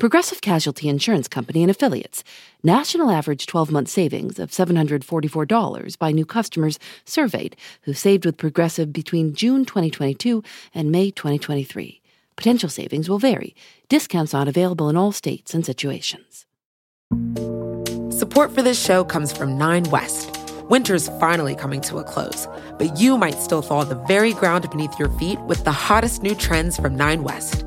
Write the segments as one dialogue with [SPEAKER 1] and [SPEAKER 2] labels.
[SPEAKER 1] Progressive Casualty Insurance Company and Affiliates. National average 12 month savings of $744 by new customers surveyed who saved with Progressive between June 2022 and May 2023. Potential savings will vary. Discounts not available in all states and situations.
[SPEAKER 2] Support for this show comes from Nine West. Winter's finally coming to a close, but you might still thaw the very ground beneath your feet with the hottest new trends from Nine West.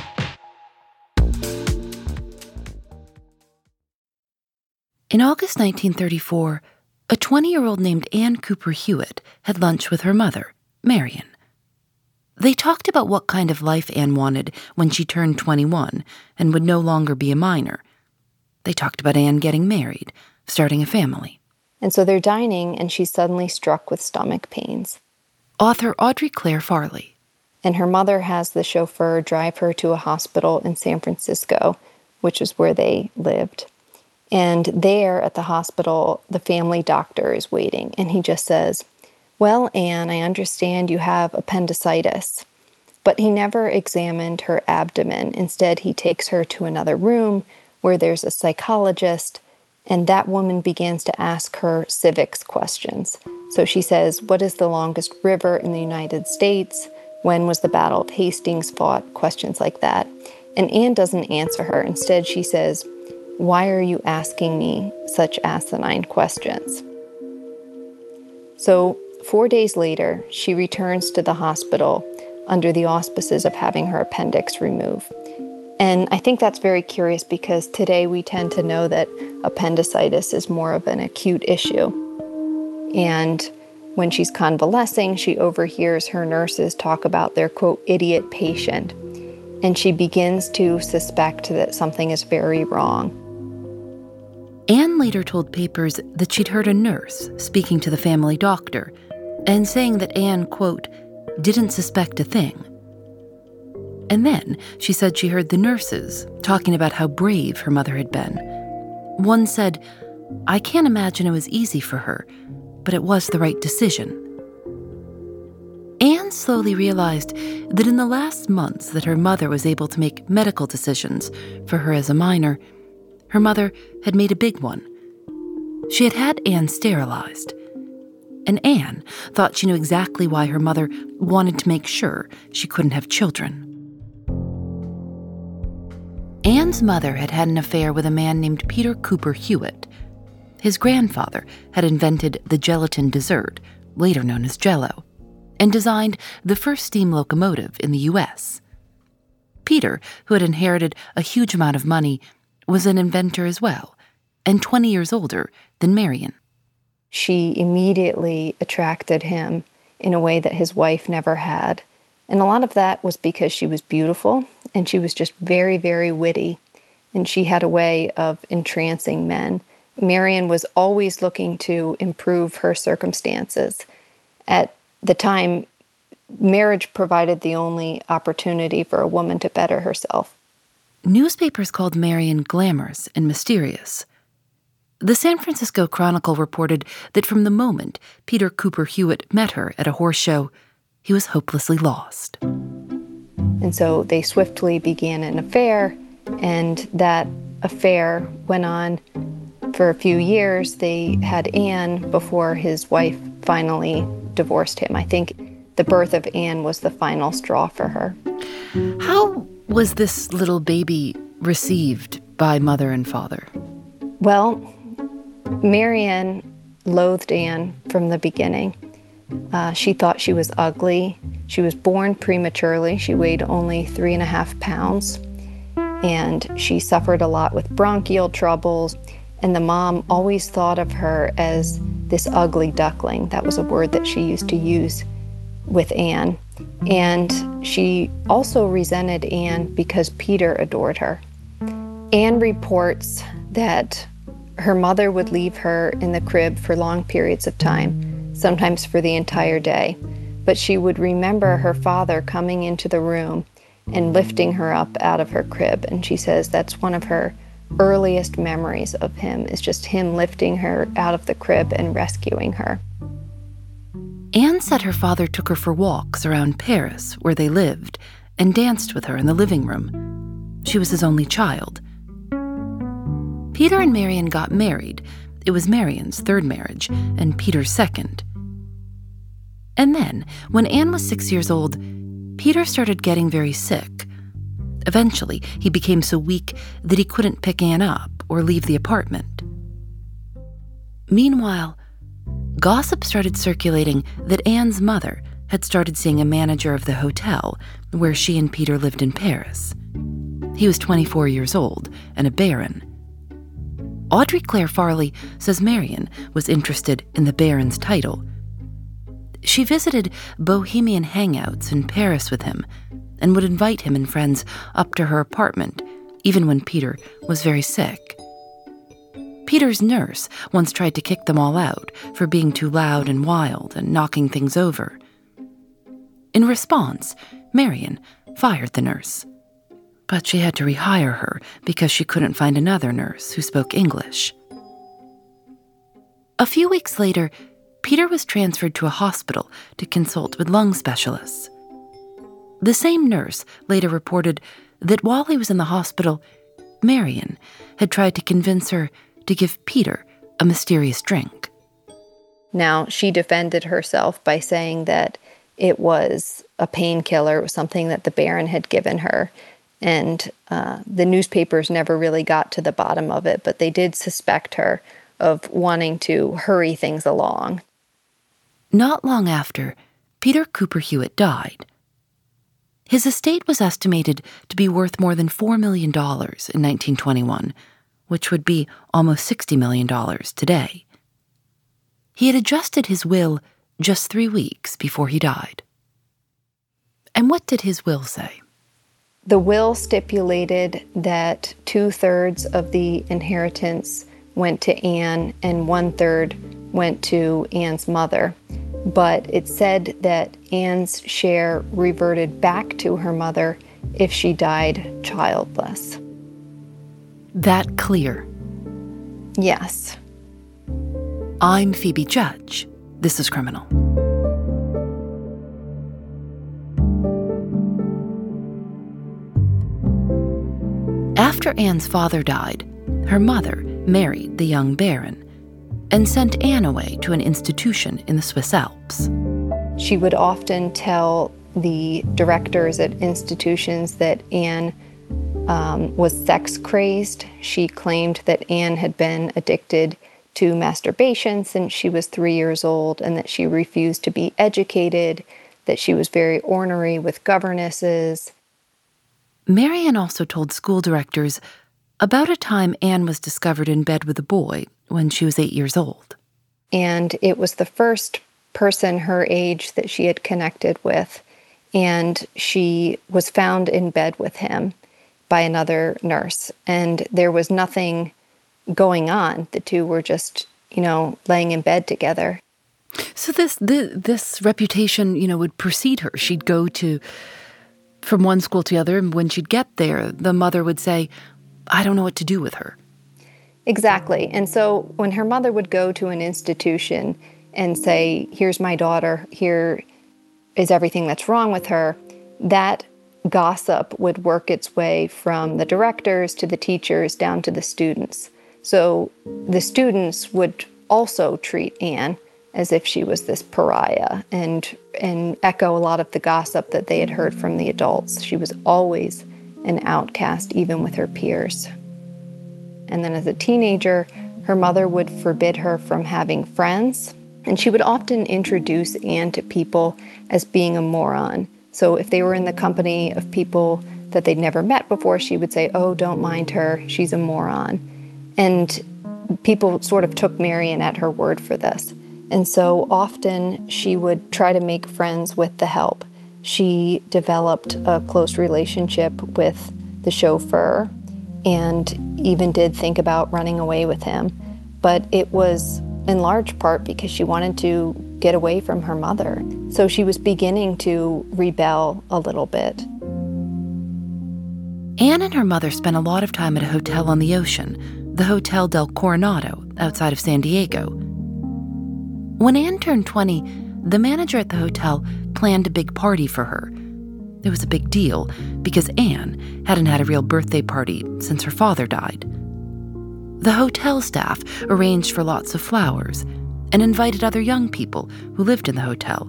[SPEAKER 1] In August 1934, a 20 year old named Ann Cooper Hewitt had lunch with her mother, Marion. They talked about what kind of life Ann wanted when she turned 21 and would no longer be a minor. They talked about Ann getting married, starting a family.
[SPEAKER 3] And so they're dining, and she's suddenly struck with stomach pains.
[SPEAKER 1] Author Audrey Clare Farley.
[SPEAKER 3] And her mother has the chauffeur drive her to a hospital in San Francisco, which is where they lived. And there at the hospital, the family doctor is waiting, and he just says, Well, Ann, I understand you have appendicitis. But he never examined her abdomen. Instead, he takes her to another room where there's a psychologist, and that woman begins to ask her civics questions. So she says, What is the longest river in the United States? When was the Battle of Hastings fought? Questions like that. And Ann doesn't answer her. Instead, she says, why are you asking me such asinine questions? So, four days later, she returns to the hospital under the auspices of having her appendix removed. And I think that's very curious because today we tend to know that appendicitis is more of an acute issue. And when she's convalescing, she overhears her nurses talk about their quote, idiot patient. And she begins to suspect that something is very wrong.
[SPEAKER 1] Ann later told papers that she'd heard a nurse speaking to the family doctor and saying that Ann, quote, didn't suspect a thing. And then she said she heard the nurses talking about how brave her mother had been. One said, I can't imagine it was easy for her, but it was the right decision. Ann slowly realized that in the last months that her mother was able to make medical decisions for her as a minor, her mother had made a big one. She had had Ann sterilized. And Ann thought she knew exactly why her mother wanted to make sure she couldn't have children. Ann's mother had had an affair with a man named Peter Cooper Hewitt. His grandfather had invented the gelatin dessert, later known as Jello, and designed the first steam locomotive in the U.S. Peter, who had inherited a huge amount of money, was an inventor as well, and 20 years older than Marion.
[SPEAKER 3] She immediately attracted him in a way that his wife never had. And a lot of that was because she was beautiful and she was just very, very witty. And she had a way of entrancing men. Marion was always looking to improve her circumstances. At the time, marriage provided the only opportunity for a woman to better herself.
[SPEAKER 1] Newspapers called Marion glamorous and mysterious. The San Francisco Chronicle reported that from the moment Peter Cooper Hewitt met her at a horse show, he was hopelessly lost.
[SPEAKER 3] And so they swiftly began an affair, and that affair went on for a few years. They had Ann before his wife finally divorced him. I think the birth of Ann was the final straw for her.
[SPEAKER 1] How was this little baby received by mother and father?
[SPEAKER 3] Well, Marion loathed Ann from the beginning. Uh, she thought she was ugly. She was born prematurely. She weighed only three and a half pounds. And she suffered a lot with bronchial troubles. And the mom always thought of her as this ugly duckling. That was a word that she used to use with Ann. And she also resented Ann because Peter adored her. Ann reports that her mother would leave her in the crib for long periods of time, sometimes for the entire day. But she would remember her father coming into the room and lifting her up out of her crib. And she says that's one of her earliest memories of him, is just him lifting her out of the crib and rescuing her.
[SPEAKER 1] Ann said her father took her for walks around Paris, where they lived, and danced with her in the living room. She was his only child. Peter and Marion got married. It was Marion's third marriage, and Peter's second. And then, when Ann was six years old, Peter started getting very sick. Eventually, he became so weak that he couldn't pick Ann up or leave the apartment. Meanwhile, gossip started circulating that Ann's mother had started seeing a manager of the hotel where she and Peter lived in Paris. He was 24 years old and a baron. Audrey Clare Farley says Marion was interested in the baron's title. She visited bohemian hangouts in Paris with him and would invite him and friends up to her apartment, even when Peter was very sick. Peter's nurse once tried to kick them all out for being too loud and wild and knocking things over. In response, Marion fired the nurse. But she had to rehire her because she couldn't find another nurse who spoke English. A few weeks later, Peter was transferred to a hospital to consult with lung specialists. The same nurse later reported that while he was in the hospital, Marion had tried to convince her to give Peter a mysterious drink.
[SPEAKER 3] Now, she defended herself by saying that it was a painkiller, it was something that the Baron had given her. And uh, the newspapers never really got to the bottom of it, but they did suspect her of wanting to hurry things along.
[SPEAKER 1] Not long after, Peter Cooper Hewitt died. His estate was estimated to be worth more than $4 million in 1921, which would be almost $60 million today. He had adjusted his will just three weeks before he died. And what did his will say?
[SPEAKER 3] The will stipulated that two thirds of the inheritance went to Ann and one third went to Ann's mother but it said that Ann's share reverted back to her mother if she died childless.
[SPEAKER 1] That clear?
[SPEAKER 3] Yes.
[SPEAKER 1] I'm Phoebe Judge. This is Criminal. After Ann's father died, her mother married the young Baron and sent Ann away to an institution in the Swiss Alps.
[SPEAKER 3] She would often tell the directors at institutions that Ann um, was sex crazed. She claimed that Ann had been addicted to masturbation since she was three years old and that she refused to be educated, that she was very ornery with governesses.
[SPEAKER 1] Marion also told school directors about a time Ann was discovered in bed with a boy when she was eight years old.
[SPEAKER 3] And it was the first person her age that she had connected with. And she was found in bed with him by another nurse. And there was nothing going on. The two were just, you know, laying in bed together.
[SPEAKER 1] So this this, this reputation, you know, would precede her. She'd go to from one school to the other, and when she'd get there, the mother would say, "I don't know what to do with her."
[SPEAKER 3] Exactly. And so when her mother would go to an institution and say, Here's my daughter, here is everything that's wrong with her, that gossip would work its way from the directors to the teachers down to the students. So the students would also treat Ann as if she was this pariah and and echo a lot of the gossip that they had heard from the adults. She was always an outcast even with her peers. And then as a teenager, Her mother would forbid her from having friends, and she would often introduce Ann to people as being a moron. So if they were in the company of people that they'd never met before, she would say, Oh, don't mind her, she's a moron. And people sort of took Marion at her word for this. And so often she would try to make friends with the help. She developed a close relationship with the chauffeur and even did think about running away with him. But it was in large part because she wanted to get away from her mother. So she was beginning to rebel a little bit.
[SPEAKER 1] Ann and her mother spent a lot of time at a hotel on the ocean, the Hotel del Coronado, outside of San Diego. When Ann turned 20, the manager at the hotel planned a big party for her. It was a big deal because Ann hadn't had a real birthday party since her father died. The hotel staff arranged for lots of flowers and invited other young people who lived in the hotel.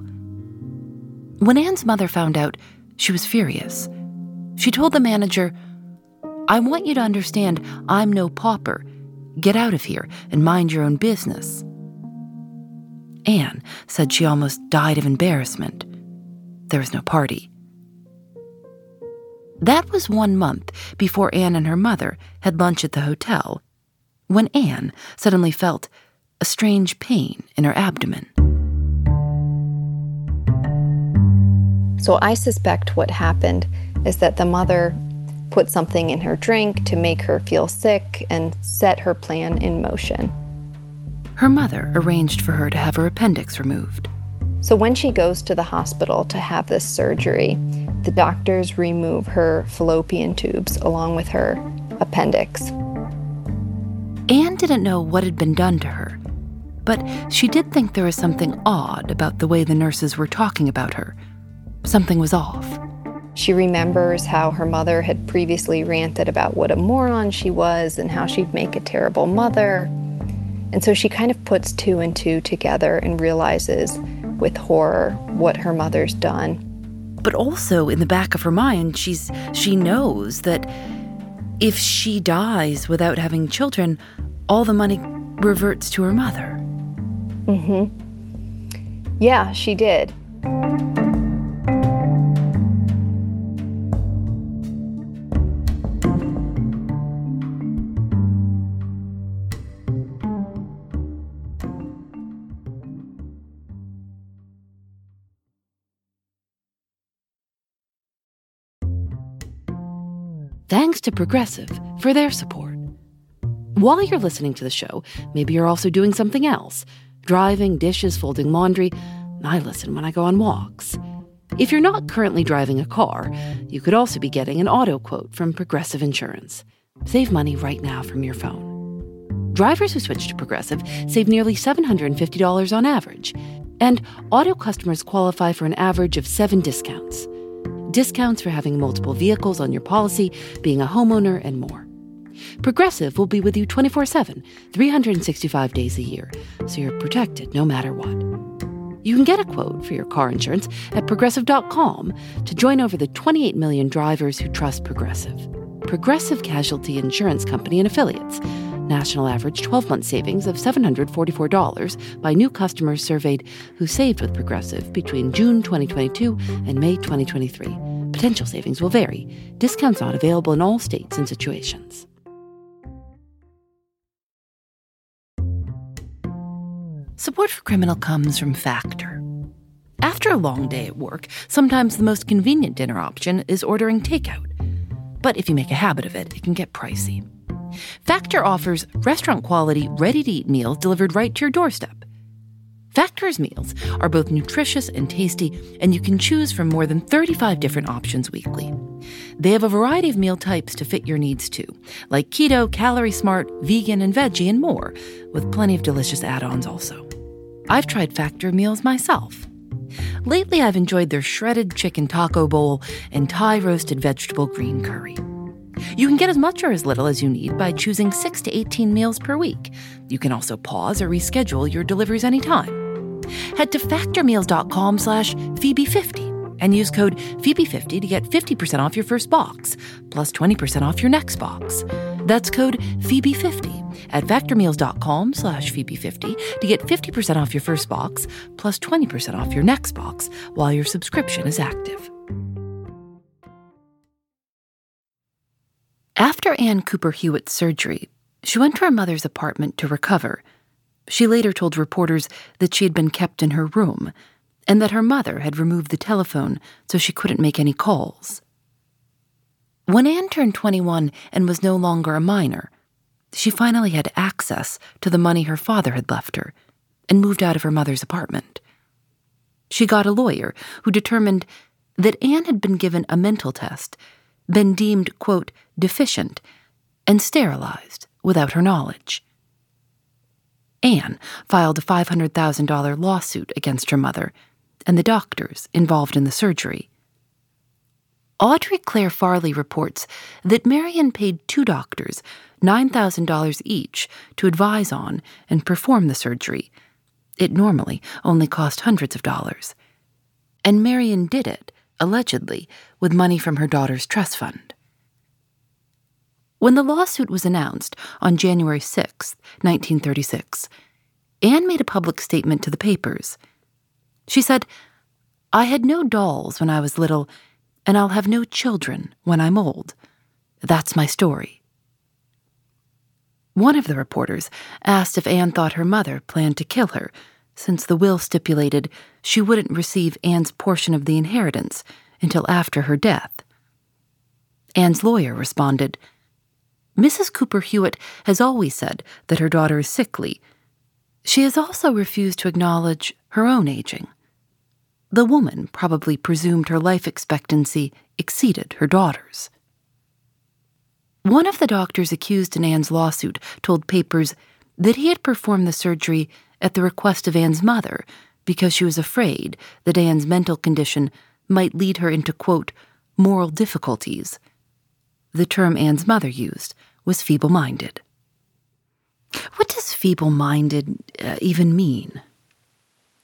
[SPEAKER 1] When Ann's mother found out, she was furious. She told the manager, I want you to understand I'm no pauper. Get out of here and mind your own business. Ann said she almost died of embarrassment. There was no party. That was one month before Ann and her mother had lunch at the hotel when Ann suddenly felt a strange pain in her abdomen.
[SPEAKER 3] So I suspect what happened is that the mother put something in her drink to make her feel sick and set her plan in motion.
[SPEAKER 1] Her mother arranged for her to have her appendix removed.
[SPEAKER 3] So when she goes to the hospital to have this surgery, the doctors remove her fallopian tubes along with her appendix.
[SPEAKER 1] Ann didn't know what had been done to her, but she did think there was something odd about the way the nurses were talking about her. Something was off.
[SPEAKER 3] She remembers how her mother had previously ranted about what a moron she was and how she'd make a terrible mother. And so she kind of puts two and two together and realizes with horror what her mother's done.
[SPEAKER 1] But also in the back of her mind, she's she knows that if she dies without having children, all the money reverts to her mother.
[SPEAKER 3] Mm-hmm. Yeah, she did.
[SPEAKER 1] Thanks to Progressive for their support. While you're listening to the show, maybe you're also doing something else driving, dishes, folding laundry. I listen when I go on walks. If you're not currently driving a car, you could also be getting an auto quote from Progressive Insurance. Save money right now from your phone. Drivers who switch to Progressive save nearly $750 on average, and auto customers qualify for an average of seven discounts. Discounts for having multiple vehicles on your policy, being a homeowner, and more. Progressive will be with you 24 7, 365 days a year, so you're protected no matter what. You can get a quote for your car insurance at progressive.com to join over the 28 million drivers who trust Progressive. Progressive Casualty Insurance Company and Affiliates. National average 12 month savings of $744 by new customers surveyed who saved with Progressive between June 2022 and May 2023. Potential savings will vary. Discounts not available in all states and situations. Support for Criminal comes from Factor. After a long day at work, sometimes the most convenient dinner option is ordering takeout. But if you make a habit of it, it can get pricey. Factor offers restaurant quality, ready to eat meals delivered right to your doorstep. Factor's meals are both nutritious and tasty, and you can choose from more than 35 different options weekly. They have a variety of meal types to fit your needs too, like keto, calorie smart, vegan, and veggie, and more, with plenty of delicious add ons also. I've tried Factor meals myself. Lately, I've enjoyed their shredded chicken taco bowl and Thai roasted vegetable green curry. You can get as much or as little as you need by choosing 6 to 18 meals per week. You can also pause or reschedule your deliveries anytime. Head to factormeals.com slash Phoebe50 and use code Phoebe50 to get 50% off your first box, plus 20% off your next box. That's code Phoebe50 at factormeals.com slash Phoebe50 to get 50% off your first box plus 20% off your next box while your subscription is active. After Ann Cooper Hewitt's surgery, she went to her mother's apartment to recover. She later told reporters that she had been kept in her room and that her mother had removed the telephone so she couldn't make any calls. When Ann turned 21 and was no longer a minor, she finally had access to the money her father had left her and moved out of her mother's apartment. She got a lawyer who determined that Ann had been given a mental test, been deemed, quote, deficient, and sterilized without her knowledge. Ann filed a $500,000 lawsuit against her mother and the doctors involved in the surgery. Audrey Clare Farley reports that Marion paid two doctors $9,000 each to advise on and perform the surgery. It normally only cost hundreds of dollars. And Marion did it, allegedly, with money from her daughter's trust fund. When the lawsuit was announced on January 6, 1936, Ann made a public statement to the papers. She said, I had no dolls when I was little and I'll have no children when I'm old. That's my story. One of the reporters asked if Ann thought her mother planned to kill her, since the will stipulated she wouldn't receive Ann's portion of the inheritance until after her death. Ann's lawyer responded Mrs. Cooper Hewitt has always said that her daughter is sickly. She has also refused to acknowledge her own aging. The woman probably presumed her life expectancy exceeded her daughter's. One of the doctors accused in Ann's lawsuit told papers that he had performed the surgery at the request of Ann's mother because she was afraid that Ann's mental condition might lead her into, quote, moral difficulties. The term Ann's mother used was feeble minded. What does feeble minded uh, even mean?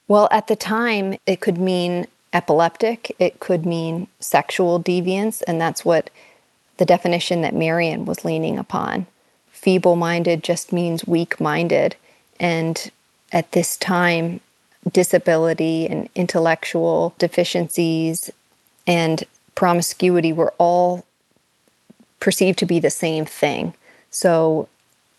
[SPEAKER 3] Well, at the time, it could mean epileptic, it could mean sexual deviance, and that's what the definition that Marion was leaning upon. Feeble minded just means weak minded. And at this time, disability and intellectual deficiencies and promiscuity were all perceived to be the same thing. So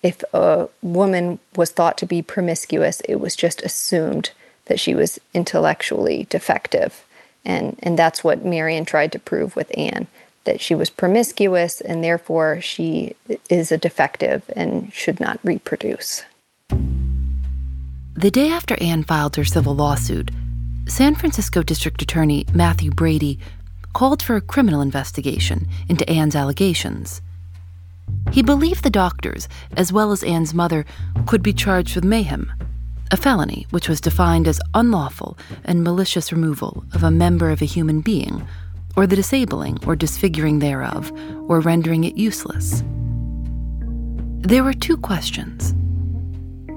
[SPEAKER 3] if a woman was thought to be promiscuous, it was just assumed that she was intellectually defective. And, and that's what Marion tried to prove with Ann that she was promiscuous and therefore she is a defective and should not reproduce.
[SPEAKER 1] The day after Ann filed her civil lawsuit, San Francisco District Attorney Matthew Brady called for a criminal investigation into Ann's allegations. He believed the doctors, as well as Ann's mother, could be charged with mayhem a felony which was defined as unlawful and malicious removal of a member of a human being, or the disabling or disfiguring thereof, or rendering it useless. There were two questions.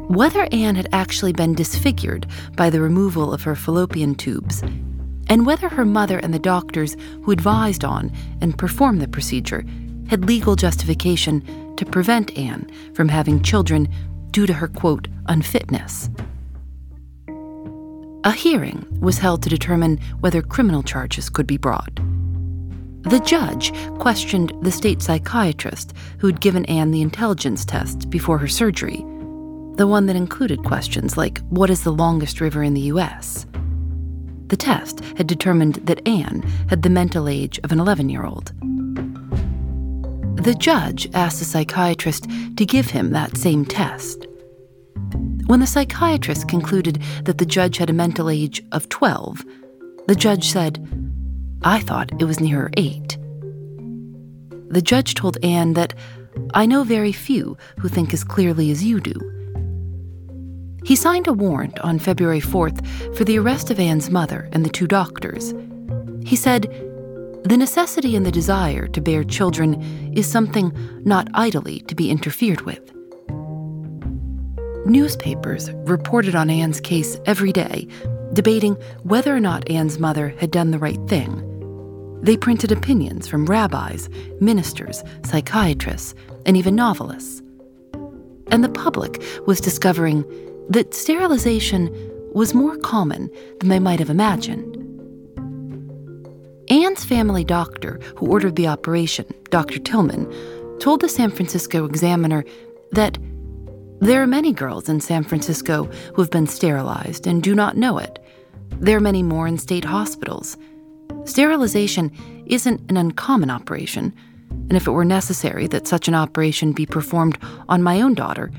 [SPEAKER 1] Whether Ann had actually been disfigured by the removal of her fallopian tubes, and whether her mother and the doctors who advised on and performed the procedure had legal justification to prevent Ann from having children due to her, quote, unfitness. A hearing was held to determine whether criminal charges could be brought. The judge questioned the state psychiatrist who had given Ann the intelligence test before her surgery, the one that included questions like, What is the longest river in the U.S.? The test had determined that Ann had the mental age of an 11 year old. The judge asked the psychiatrist to give him that same test. When the psychiatrist concluded that the judge had a mental age of 12, the judge said, I thought it was nearer eight. The judge told Ann that, I know very few who think as clearly as you do. He signed a warrant on February 4th for the arrest of Ann's mother and the two doctors. He said, the necessity and the desire to bear children is something not idly to be interfered with. Newspapers reported on Ann's case every day, debating whether or not Ann's mother had done the right thing. They printed opinions from rabbis, ministers, psychiatrists, and even novelists. and the public was discovering that sterilization was more common than they might have imagined. Ann's family doctor, who ordered the operation, Dr. Tillman, told the San Francisco Examiner that there are many girls in San Francisco who have been sterilized and do not know it. There are many more in state hospitals. Sterilization isn't an uncommon operation, and if it were necessary that such an operation be performed on my own daughter,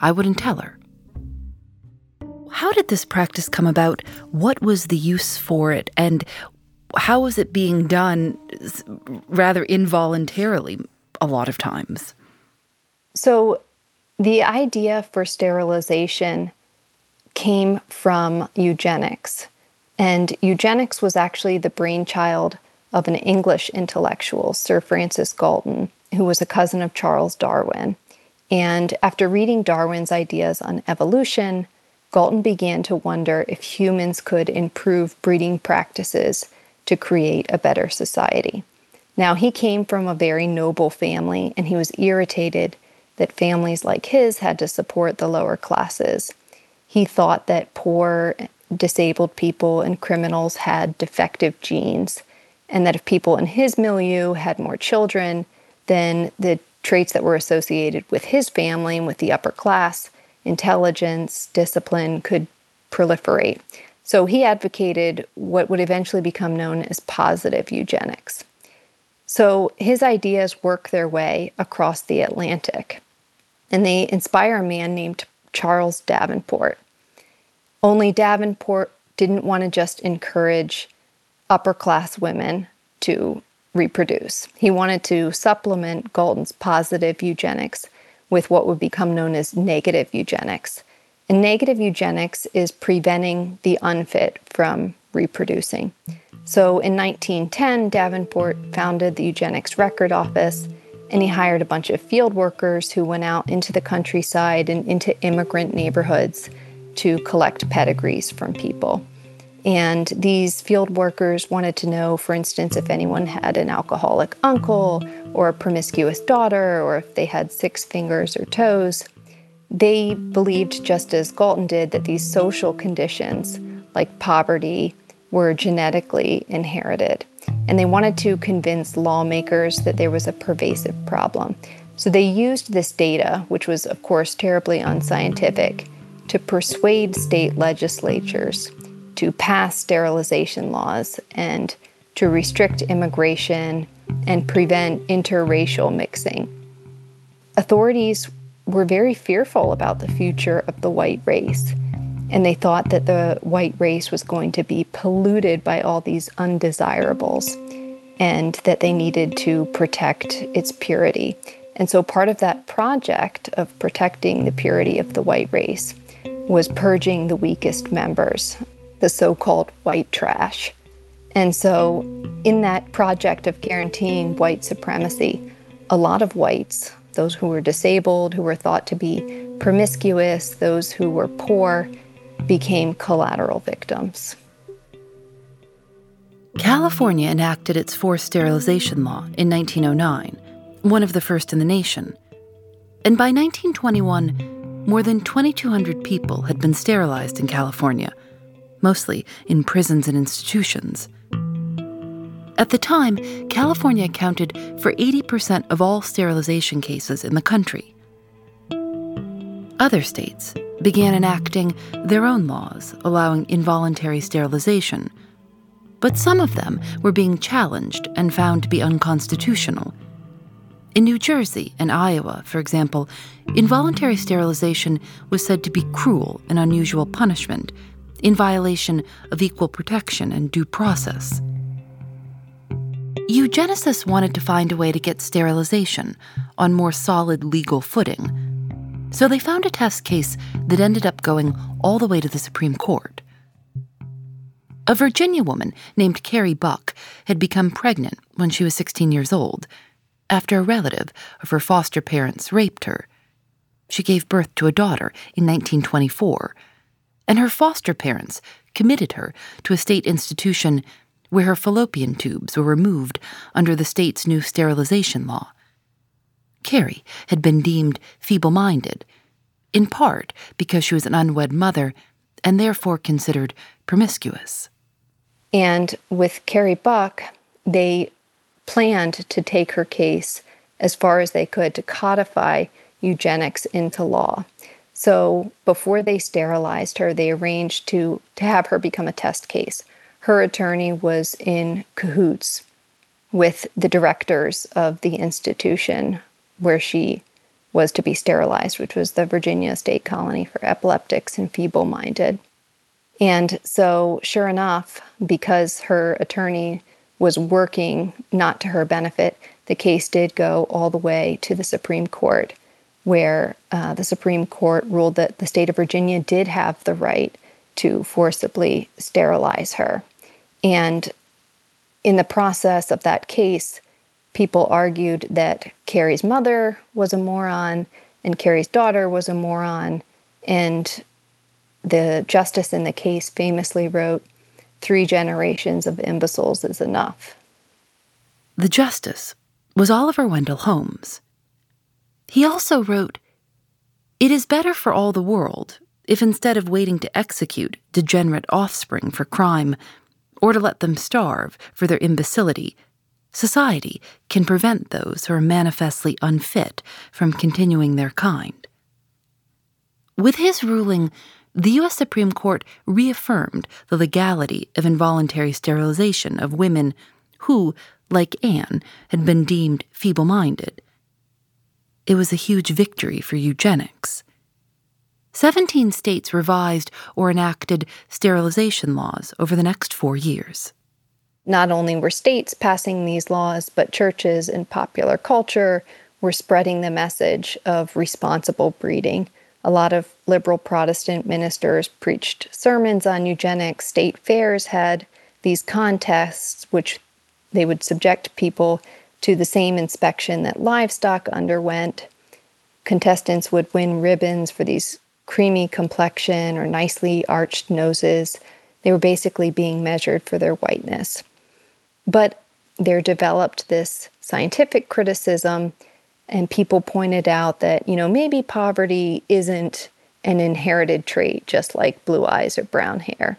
[SPEAKER 1] I wouldn't tell her. How did this practice come about? What was the use for it? And how was it being done rather involuntarily a lot of times?
[SPEAKER 3] So, the idea for sterilization came from eugenics. And eugenics was actually the brainchild of an English intellectual, Sir Francis Galton, who was a cousin of Charles Darwin. And after reading Darwin's ideas on evolution, Galton began to wonder if humans could improve breeding practices to create a better society. Now, he came from a very noble family, and he was irritated that families like his had to support the lower classes. He thought that poor, disabled people and criminals had defective genes, and that if people in his milieu had more children, then the traits that were associated with his family and with the upper class, intelligence, discipline, could proliferate. So he advocated what would eventually become known as positive eugenics. So his ideas work their way across the Atlantic, and they inspire a man named Charles Davenport. Only Davenport didn't want to just encourage upper class women to reproduce. He wanted to supplement Galton's positive eugenics with what would become known as negative eugenics. And negative eugenics is preventing the unfit from reproducing. So in 1910, Davenport founded the Eugenics Record Office and he hired a bunch of field workers who went out into the countryside and into immigrant neighborhoods to collect pedigrees from people. And these field workers wanted to know, for instance, if anyone had an alcoholic uncle or a promiscuous daughter, or if they had six fingers or toes. They believed, just as Galton did, that these social conditions, like poverty, were genetically inherited. And they wanted to convince lawmakers that there was a pervasive problem. So they used this data, which was, of course, terribly unscientific, to persuade state legislatures to pass sterilization laws and to restrict immigration and prevent interracial mixing. Authorities were very fearful about the future of the white race, and they thought that the white race was going to be polluted by all these undesirables and that they needed to protect its purity. And so, part of that project of protecting the purity of the white race was purging the weakest members the so called white trash. And so, in that project of guaranteeing white supremacy, a lot of whites, those who were disabled, who were thought to be promiscuous, those who were poor, became collateral victims.
[SPEAKER 1] California enacted its forced sterilization law in 1909, one of the first in the nation. And by 1921, more than 2,200 people had been sterilized in California mostly in prisons and institutions. At the time, California accounted for 80% of all sterilization cases in the country. Other states began enacting their own laws allowing involuntary sterilization, but some of them were being challenged and found to be unconstitutional. In New Jersey and Iowa, for example, involuntary sterilization was said to be cruel and unusual punishment in violation of equal protection and due process. Eugenicists wanted to find a way to get sterilization on more solid legal footing, so they found a test case that ended up going all the way to the Supreme Court. A Virginia woman named Carrie Buck had become pregnant when she was 16 years old after a relative of her foster parents raped her. She gave birth to a daughter in 1924 and her foster parents committed her to a state institution where her fallopian tubes were removed under the state's new sterilization law. Carrie had been deemed feeble minded in part because she was an unwed mother and therefore considered promiscuous.
[SPEAKER 3] And with Carrie Buck, they planned to take her case as far as they could to codify eugenics into law. So before they sterilized her, they arranged to, to have her become a test case. Her attorney was in cahoots with the directors of the institution where she was to be sterilized, which was the Virginia State Colony for Epileptics and Feeble Minded. And so, sure enough, because her attorney was working not to her benefit, the case did go all the way to the Supreme Court where uh, the Supreme Court ruled that the state of Virginia did have the right to forcibly sterilize her. And in the process of that case, people argued that Carrie's mother was a moron and Carrie's daughter was a moron. And the justice in the case famously wrote, Three generations of imbeciles is enough.
[SPEAKER 1] The justice was Oliver Wendell Holmes. He also wrote, It is better for all the world if instead of waiting to execute degenerate offspring for crime, or to let them starve for their imbecility, society can prevent those who are manifestly unfit from continuing their kind. With his ruling, the U.S. Supreme Court reaffirmed the legality of involuntary sterilization of women who, like Ann, had been deemed feeble minded it was a huge victory for eugenics. Seventeen states revised or enacted sterilization laws over the next four years.
[SPEAKER 3] Not only were states passing these laws, but churches and popular culture were spreading the message of responsible breeding. A lot of liberal Protestant ministers preached sermons on eugenics. State fairs had these contests, which they would subject people to the same inspection that livestock underwent. Contestants would win ribbons for these creamy complexion or nicely arched noses. They were basically being measured for their whiteness. But there developed this scientific criticism, and people pointed out that, you know, maybe poverty isn't an inherited trait, just like blue eyes or brown hair.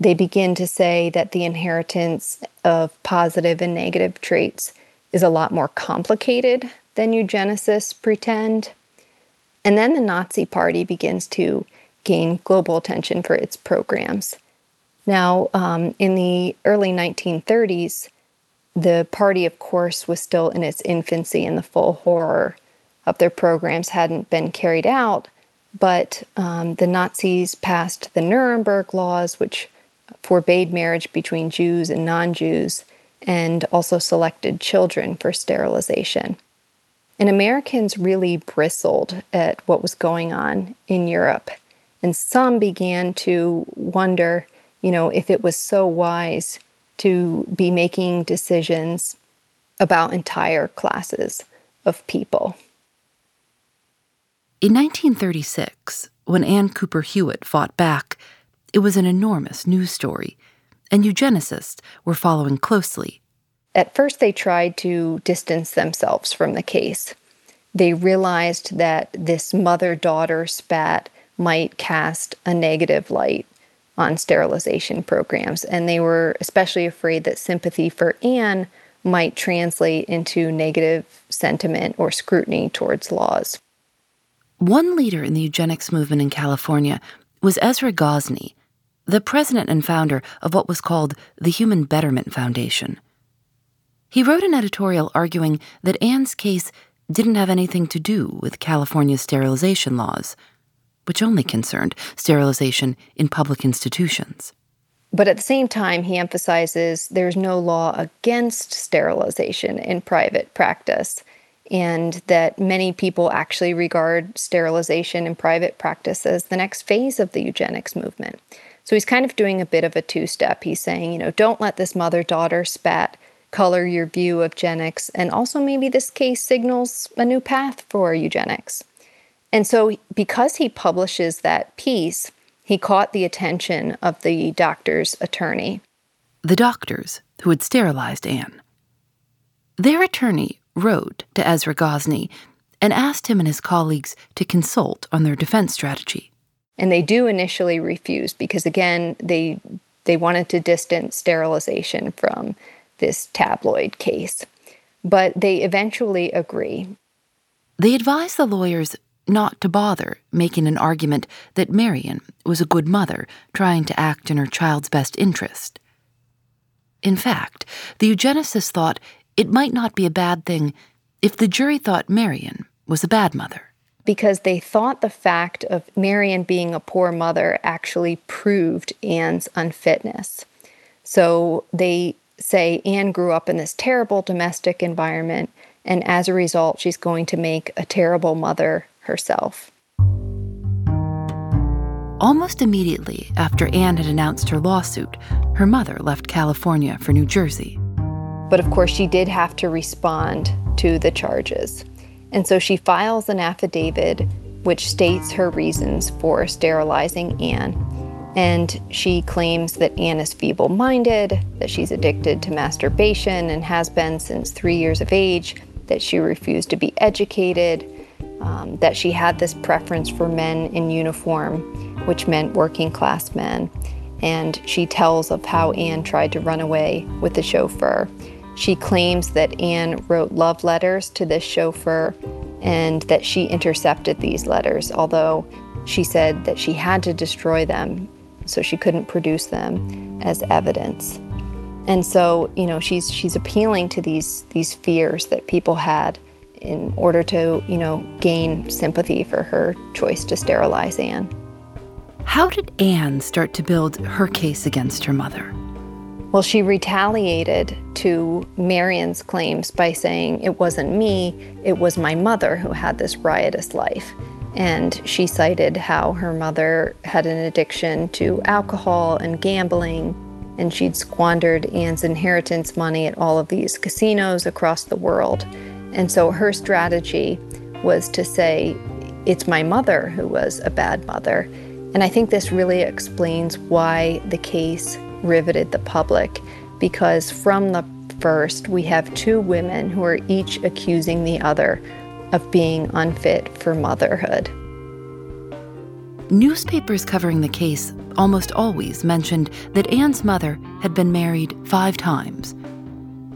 [SPEAKER 3] They begin to say that the inheritance of positive and negative traits is a lot more complicated than eugenicists pretend. And then the Nazi Party begins to gain global attention for its programs. Now, um, in the early 1930s, the party, of course, was still in its infancy, and the full horror of their programs hadn't been carried out. But um, the Nazis passed the Nuremberg laws, which forbade marriage between Jews and non Jews and also selected children for sterilization. And Americans really bristled at what was going on in Europe. And some began to wonder, you know, if it was so wise to be making decisions about entire classes of people.
[SPEAKER 1] In 1936, when Ann Cooper Hewitt fought back, it was an enormous news story and eugenicists were following closely.
[SPEAKER 3] At first, they tried to distance themselves from the case. They realized that this mother daughter spat might cast a negative light on sterilization programs, and they were especially afraid that sympathy for Ann might translate into negative sentiment or scrutiny towards laws.
[SPEAKER 1] One leader in the eugenics movement in California was Ezra Gosney, the president and founder of what was called the Human Betterment Foundation. He wrote an editorial arguing that Ann's case didn't have anything to do with California's sterilization laws, which only concerned sterilization in public institutions.
[SPEAKER 3] But at the same time, he emphasizes there's no law against sterilization in private practice, and that many people actually regard sterilization in private practice as the next phase of the eugenics movement. So he's kind of doing a bit of a two step. He's saying, you know, don't let this mother daughter spat color your view of genics, and also maybe this case signals a new path for eugenics. And so, because he publishes that piece, he caught the attention of the doctor's attorney.
[SPEAKER 1] The doctors who had sterilized Ann. Their attorney wrote to Ezra Gosney and asked him and his colleagues to consult on their defense strategy.
[SPEAKER 3] And they do initially refuse because again, they they wanted to distance sterilization from this tabloid case. But they eventually agree.
[SPEAKER 1] They advise the lawyers not to bother making an argument that Marion was a good mother trying to act in her child's best interest. In fact, the eugenicists thought it might not be a bad thing if the jury thought Marion was a bad mother.
[SPEAKER 3] Because they thought the fact of Marion being a poor mother actually proved Ann's unfitness. So they say Ann grew up in this terrible domestic environment, and as a result, she's going to make a terrible mother herself.
[SPEAKER 1] Almost immediately after Ann had announced her lawsuit, her mother left California for New Jersey.
[SPEAKER 3] But of course, she did have to respond to the charges. And so she files an affidavit which states her reasons for sterilizing Ann. And she claims that Ann is feeble minded, that she's addicted to masturbation and has been since three years of age, that she refused to be educated, um, that she had this preference for men in uniform, which meant working class men. And she tells of how Ann tried to run away with the chauffeur. She claims that Ann wrote love letters to this chauffeur and that she intercepted these letters, although she said that she had to destroy them so she couldn't produce them as evidence. And so, you know, she's she's appealing to these these fears that people had in order to, you know, gain sympathy for her choice to sterilize Ann.
[SPEAKER 1] How did Ann start to build her case against her mother?
[SPEAKER 3] Well, she retaliated to Marion's claims by saying it wasn't me, it was my mother who had this riotous life. And she cited how her mother had an addiction to alcohol and gambling, and she'd squandered Ann's inheritance money at all of these casinos across the world. And so her strategy was to say, It's my mother who was a bad mother. And I think this really explains why the case riveted the public, because from the first, we have two women who are each accusing the other of being unfit for motherhood.
[SPEAKER 1] Newspapers covering the case almost always mentioned that Ann's mother had been married five times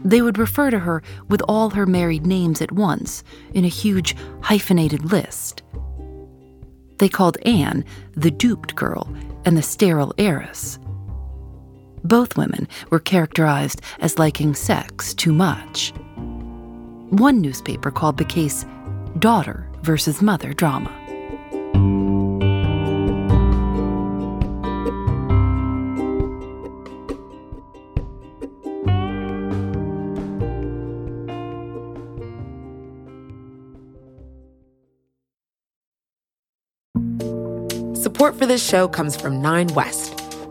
[SPEAKER 1] they would refer to her with all her married names at once in a huge hyphenated list. They called Ann the duped girl and the sterile heiress. Both women were characterized as liking sex too much. One newspaper called the case daughter versus mother drama.
[SPEAKER 2] Support for this show comes from Nine West.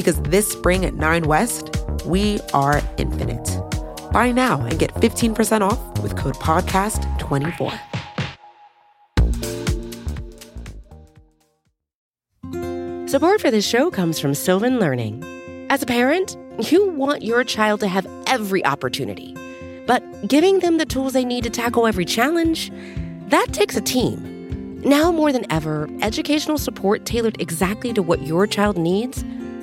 [SPEAKER 2] because this spring at 9 West, we are infinite. Buy now and get 15% off with code PODCAST24.
[SPEAKER 4] Support for this show comes from Sylvan Learning. As a parent, you want your child to have every opportunity, but giving them the tools they need to tackle every challenge, that takes a team. Now more than ever, educational support tailored exactly to what your child needs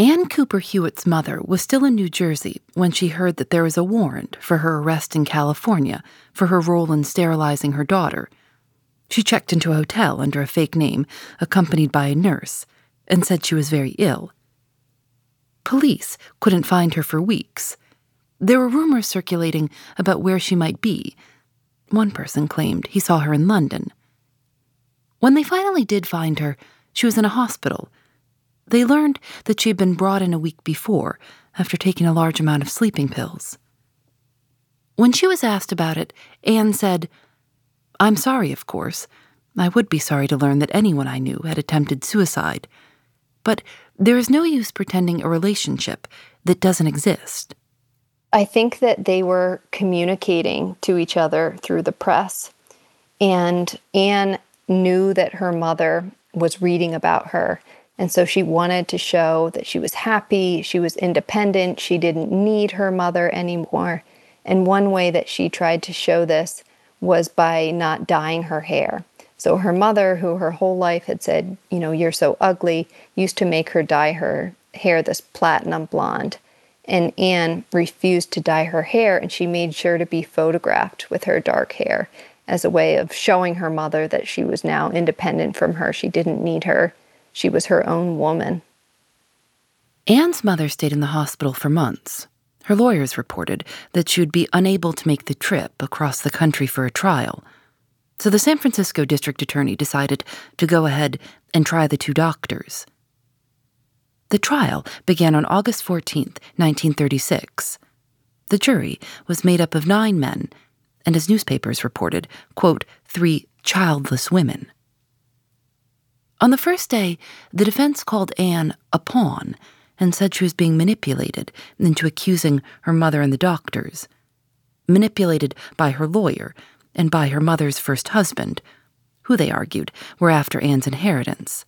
[SPEAKER 1] Ann Cooper Hewitt's mother was still in New Jersey when she heard that there was a warrant for her arrest in California for her role in sterilizing her daughter. She checked into a hotel under a fake name, accompanied by a nurse, and said she was very ill. Police couldn't find her for weeks. There were rumors circulating about where she might be. One person claimed he saw her in London. When they finally did find her, she was in a hospital they learned that she had been brought in a week before after taking a large amount of sleeping pills. When she was asked about it, Ann said, I'm sorry, of course. I would be sorry to learn that anyone I knew had attempted suicide. But there is no use pretending a relationship that doesn't exist.
[SPEAKER 3] I think that they were communicating to each other through the press. And Ann knew that her mother was reading about her and so she wanted to show that she was happy, she was independent, she didn't need her mother anymore. And one way that she tried to show this was by not dyeing her hair. So her mother, who her whole life had said, you know, you're so ugly, used to make her dye her hair this platinum blonde. And Ann refused to dye her hair, and she made sure to be photographed with her dark hair as a way of showing her mother that she was now independent from her. She didn't need her she was her own woman.
[SPEAKER 1] Ann's mother stayed in the hospital for months. Her lawyers reported that she would be unable to make the trip across the country for a trial. So the San Francisco district attorney decided to go ahead and try the two doctors. The trial began on August 14, 1936. The jury was made up of nine men, and as newspapers reported, quote, three childless women. On the first day, the defense called Ann a pawn and said she was being manipulated into accusing her mother and the doctors. Manipulated by her lawyer and by her mother's first husband, who they argued were after Ann's inheritance.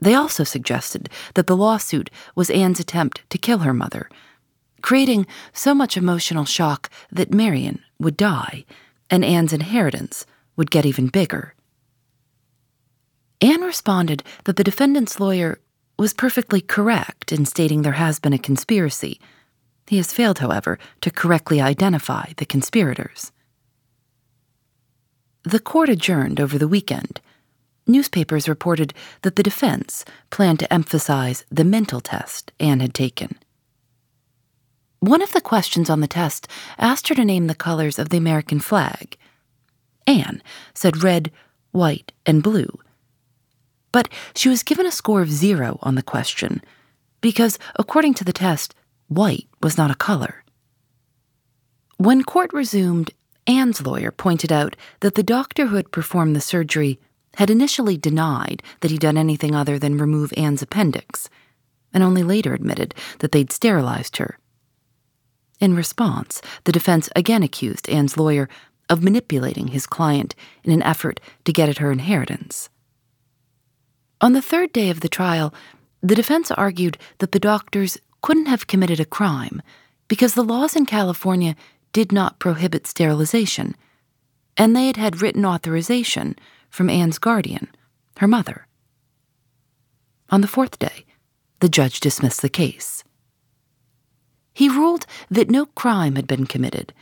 [SPEAKER 1] They also suggested that the lawsuit was Ann's attempt to kill her mother, creating so much emotional shock that Marion would die and Ann's inheritance would get even bigger. Ann responded that the defendant's lawyer was perfectly correct in stating there has been a conspiracy. He has failed, however, to correctly identify the conspirators. The court adjourned over the weekend. Newspapers reported that the defense planned to emphasize the mental test Ann had taken. One of the questions on the test asked her to name the colors of the American flag. Ann said red, white, and blue but she was given a score of zero on the question because, according to the test, white was not a color. When court resumed, Ann's lawyer pointed out that the doctor who had performed the surgery had initially denied that he'd done anything other than remove Ann's appendix, and only later admitted that they'd sterilized her. In response, the defense again accused Ann's lawyer of manipulating his client in an effort to get at her inheritance. On the third day of the trial, the defense argued that the doctors couldn't have committed a crime because the laws in California did not prohibit sterilization, and they had had written authorization from Ann's guardian, her mother. On the fourth day, the judge dismissed the case. He ruled that no crime had been committed.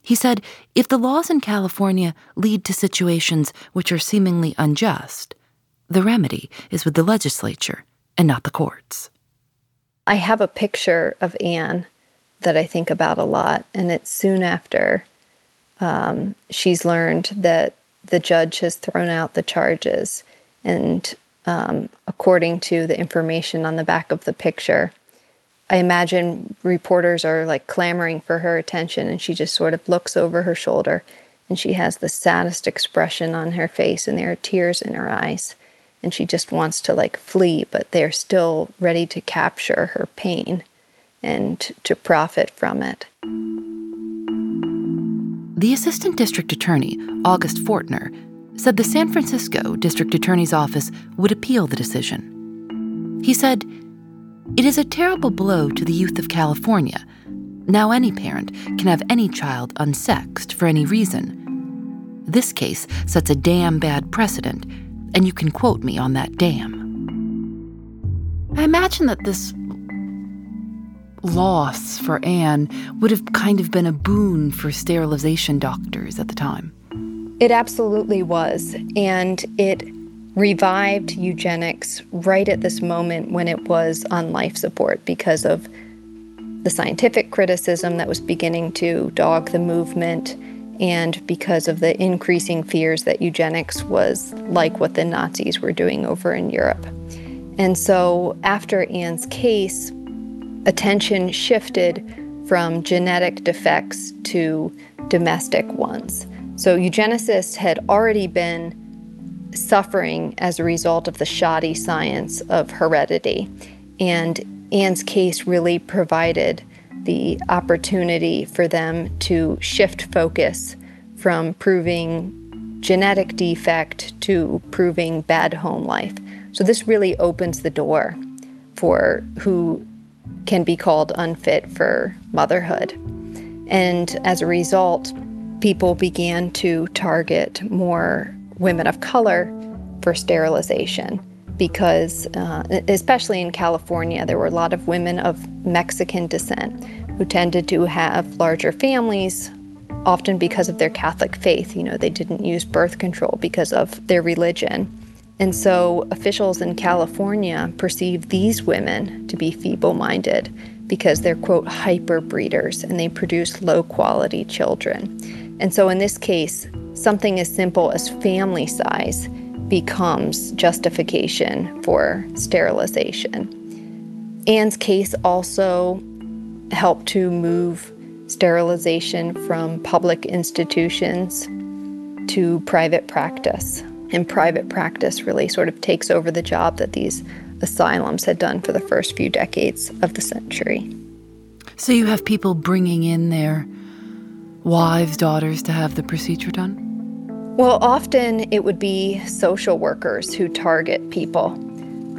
[SPEAKER 1] He said if the laws in California lead to situations which are seemingly unjust, the remedy is with the legislature and not the courts.
[SPEAKER 3] I have a picture of Ann that I think about a lot, and it's soon after um, she's learned that the judge has thrown out the charges. And um, according to the information on the back of the picture, I imagine reporters are like clamoring for her attention, and she just sort of looks over her shoulder and she has the saddest expression on her face, and there are tears in her eyes and she just wants to like flee, but they're still ready to capture her pain and to profit from it.
[SPEAKER 1] The assistant district attorney, August Fortner, said the San Francisco district attorney's office would appeal the decision. He said, It is a terrible blow to the youth of California. Now any parent can have any child unsexed for any reason. This case sets a damn bad precedent, and you can quote me on that damn. I imagine that this loss for Ann would have kind of been a boon for sterilization doctors at the time.
[SPEAKER 3] It absolutely was. And it revived eugenics right at this moment when it was on life support because of the scientific criticism that was beginning to dog the movement and because of the increasing fears that eugenics was like what the Nazis were doing over in Europe. And so after Ann's case, attention shifted from genetic defects to domestic ones. So eugenicists had already been suffering as a result of the shoddy science of heredity. And Ann's case really provided the opportunity for them to shift focus from proving genetic defect to proving bad home life. So this really opens the door for who can be called unfit for motherhood. And as a result, people began to target more women of color for sterilization because, uh, especially in California, there were a lot of women of Mexican descent who tended to have larger families, often because of their Catholic faith. You know, they didn't use birth control because of their religion. And so officials in California perceive these women to be feeble minded because they're, quote, hyper breeders and they produce low quality children. And so in this case, something as simple as family size becomes justification for sterilization. Ann's case also helped to move sterilization from public institutions to private practice and private practice really sort of takes over the job that these asylums had done for the first few decades of the century.
[SPEAKER 1] So you have people bringing in their wives, daughters to have the procedure done?
[SPEAKER 3] Well, often it would be social workers who target people.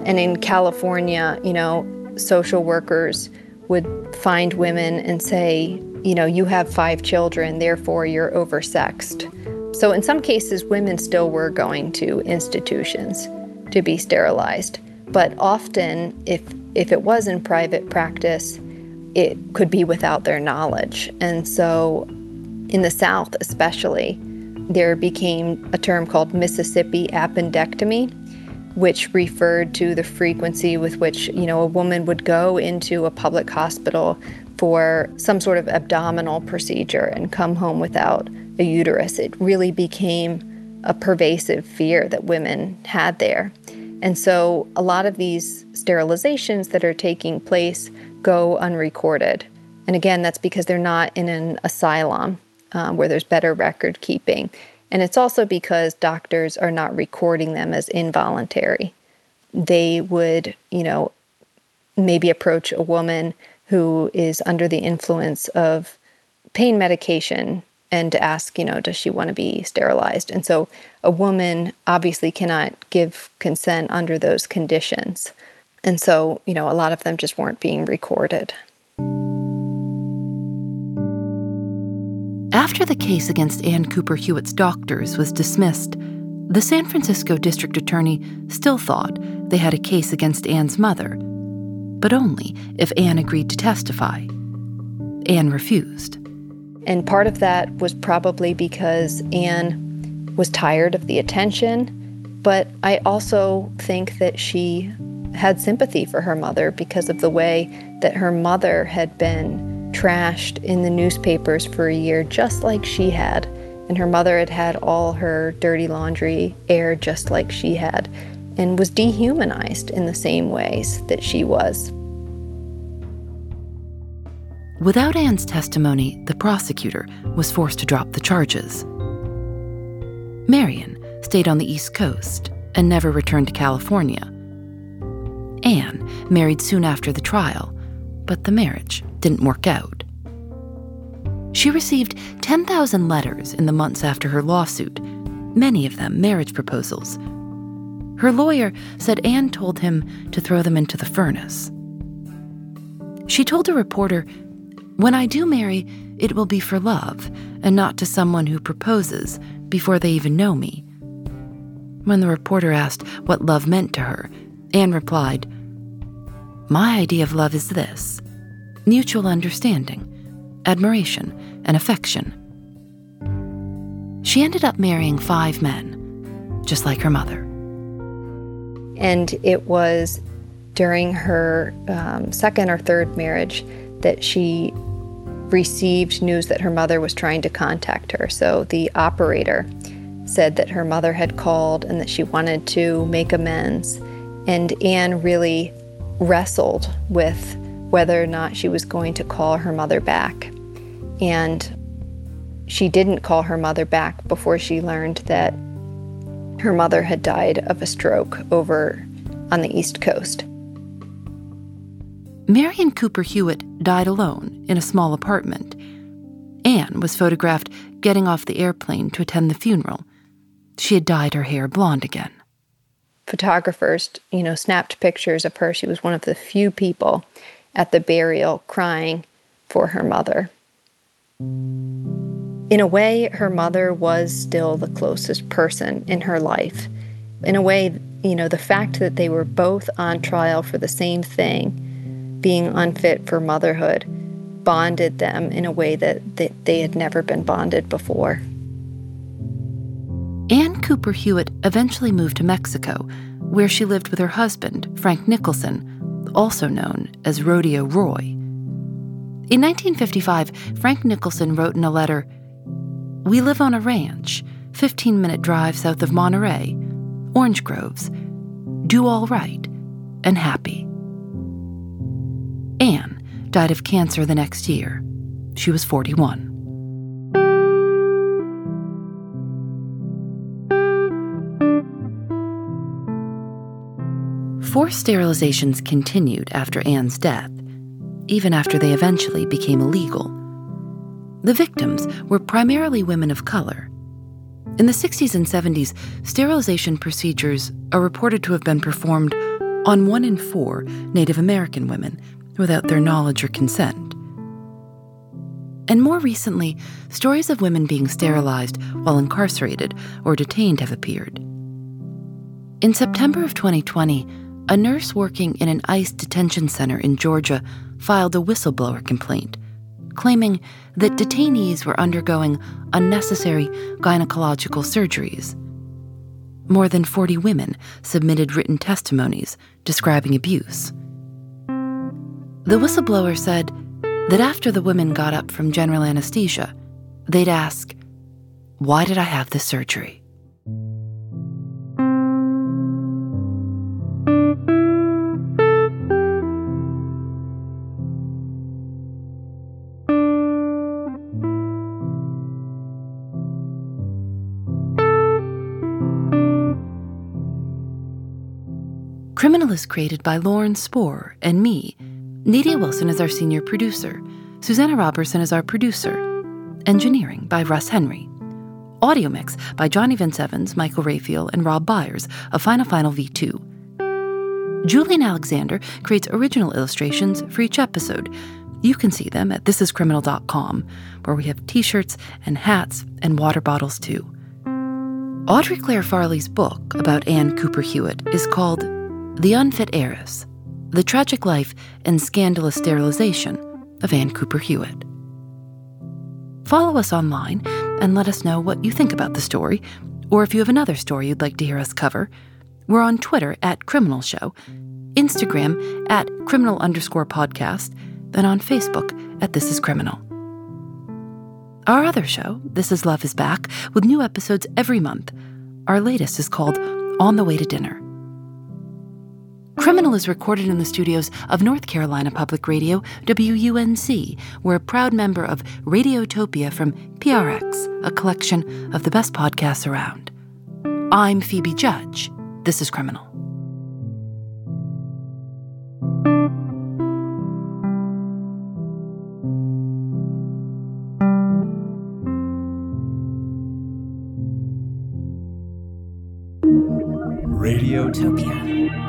[SPEAKER 3] And in California, you know, social workers would find women and say, you know, you have five children, therefore you're oversexed. So, in some cases, women still were going to institutions to be sterilized. But often, if, if it was in private practice, it could be without their knowledge. And so, in the South especially, there became a term called Mississippi appendectomy, which referred to the frequency with which, you know, a woman would go into a public hospital for some sort of abdominal procedure and come home without a uterus. It really became a pervasive fear that women had there. And so a lot of these sterilizations that are taking place go unrecorded. And again, that's because they're not in an asylum um, where there's better record keeping. And it's also because doctors are not recording them as involuntary. They would, you know, maybe approach a woman who is under the influence of pain medication and ask, you know, does she want to be sterilized? And so a woman obviously cannot give consent under those conditions. And so, you know, a lot of them just weren't being recorded.
[SPEAKER 1] After the case against Ann Cooper Hewitt's doctors was dismissed, the San Francisco district attorney still thought they had a case against Ann's mother, but only if Ann agreed to testify. Ann refused.
[SPEAKER 3] And part of that was probably because Ann was tired of the attention, but I also think that she had sympathy for her mother because of the way that her mother had been trashed in the newspapers for a year, just like she had. And her mother had had all her dirty laundry aired just like she had, and was dehumanized in the same ways that she was.
[SPEAKER 1] Without Ann's testimony, the prosecutor was forced to drop the charges. Marion stayed on the East Coast and never returned to California. Ann married soon after the trial, but the marriage didn't work out. She received 10,000 letters in the months after her lawsuit, many of them marriage proposals. Her lawyer said Ann told him to throw them into the furnace. She told a reporter, When I do marry, it will be for love and not to someone who proposes before they even know me. When the reporter asked what love meant to her, Ann replied, My idea of love is this mutual understanding, admiration, and affection. She ended up marrying five men, just like her mother.
[SPEAKER 3] And it was during her um, second or third marriage that she received news that her mother was trying to contact her. So the operator said that her mother had called and that she wanted to make amends. And Ann really wrestled with whether or not she was going to call her mother back. And she didn't call her mother back before she learned that her mother had died of a stroke over on the East Coast.
[SPEAKER 1] Marion Cooper Hewitt died alone in a small apartment. Ann was photographed getting off the airplane to attend the funeral. She had dyed her hair blonde again.
[SPEAKER 3] Photographers, you know, snapped pictures of her. She was one of the few people at the burial crying for her mother. In a way, her mother was still the closest person in her life. In a way, you know, the fact that they were both on trial for the same thing, being unfit for motherhood, bonded them in a way that, that they had never been bonded before.
[SPEAKER 1] Ann Cooper Hewitt eventually moved to Mexico, where she lived with her husband, Frank Nicholson, also known as Rodeo Roy. In 1955, Frank Nicholson wrote in a letter We live on a ranch, 15 minute drive south of Monterey, orange groves, do all right, and happy. Ann died of cancer the next year. She was 41. Forced sterilizations continued after Ann's death even after they eventually became illegal. The victims were primarily women of color. In the 60s and 70s, sterilization procedures are reported to have been performed on one in four Native American women without their knowledge or consent. And more recently, stories of women being sterilized while incarcerated or detained have appeared. In September of 2020, a nurse working in an ICE detention center in Georgia filed a whistleblower complaint, claiming that detainees were undergoing unnecessary gynecological surgeries. More than 40 women submitted written testimonies describing abuse. The whistleblower said that after the women got up from general anesthesia, they'd ask, Why did I have this surgery? Criminal is created by Lauren Spohr and me. Nadia Wilson is our senior producer. Susanna Robertson is our producer. Engineering by Russ Henry. Audio mix by Johnny Vince Evans, Michael Raphael, and Rob Byers of Final Final V2. Julienne Alexander creates original illustrations for each episode. You can see them at thisiscriminal.com, where we have t shirts and hats and water bottles too. Audrey Clare Farley's book about Ann Cooper Hewitt is called the Unfit Heiress The Tragic Life and Scandalous Sterilization of Ann Cooper Hewitt. Follow us online and let us know what you think about the story, or if you have another story you'd like to hear us cover. We're on Twitter at Criminal Show, Instagram at criminal underscore podcast, and on Facebook at This Is Criminal. Our other show, This Is Love Is Back, with new episodes every month. Our latest is called On the Way to Dinner. Criminal is recorded in the studios of North Carolina Public Radio, WUNC. We're a proud member of Radiotopia from PRX, a collection of the best podcasts around. I'm Phoebe Judge. This is Criminal.
[SPEAKER 5] Radiotopia.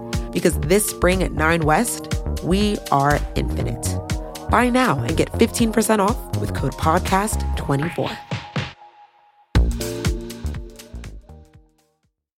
[SPEAKER 2] because this spring at Nine West, we are infinite. Buy now and get 15% off with code PODCAST24.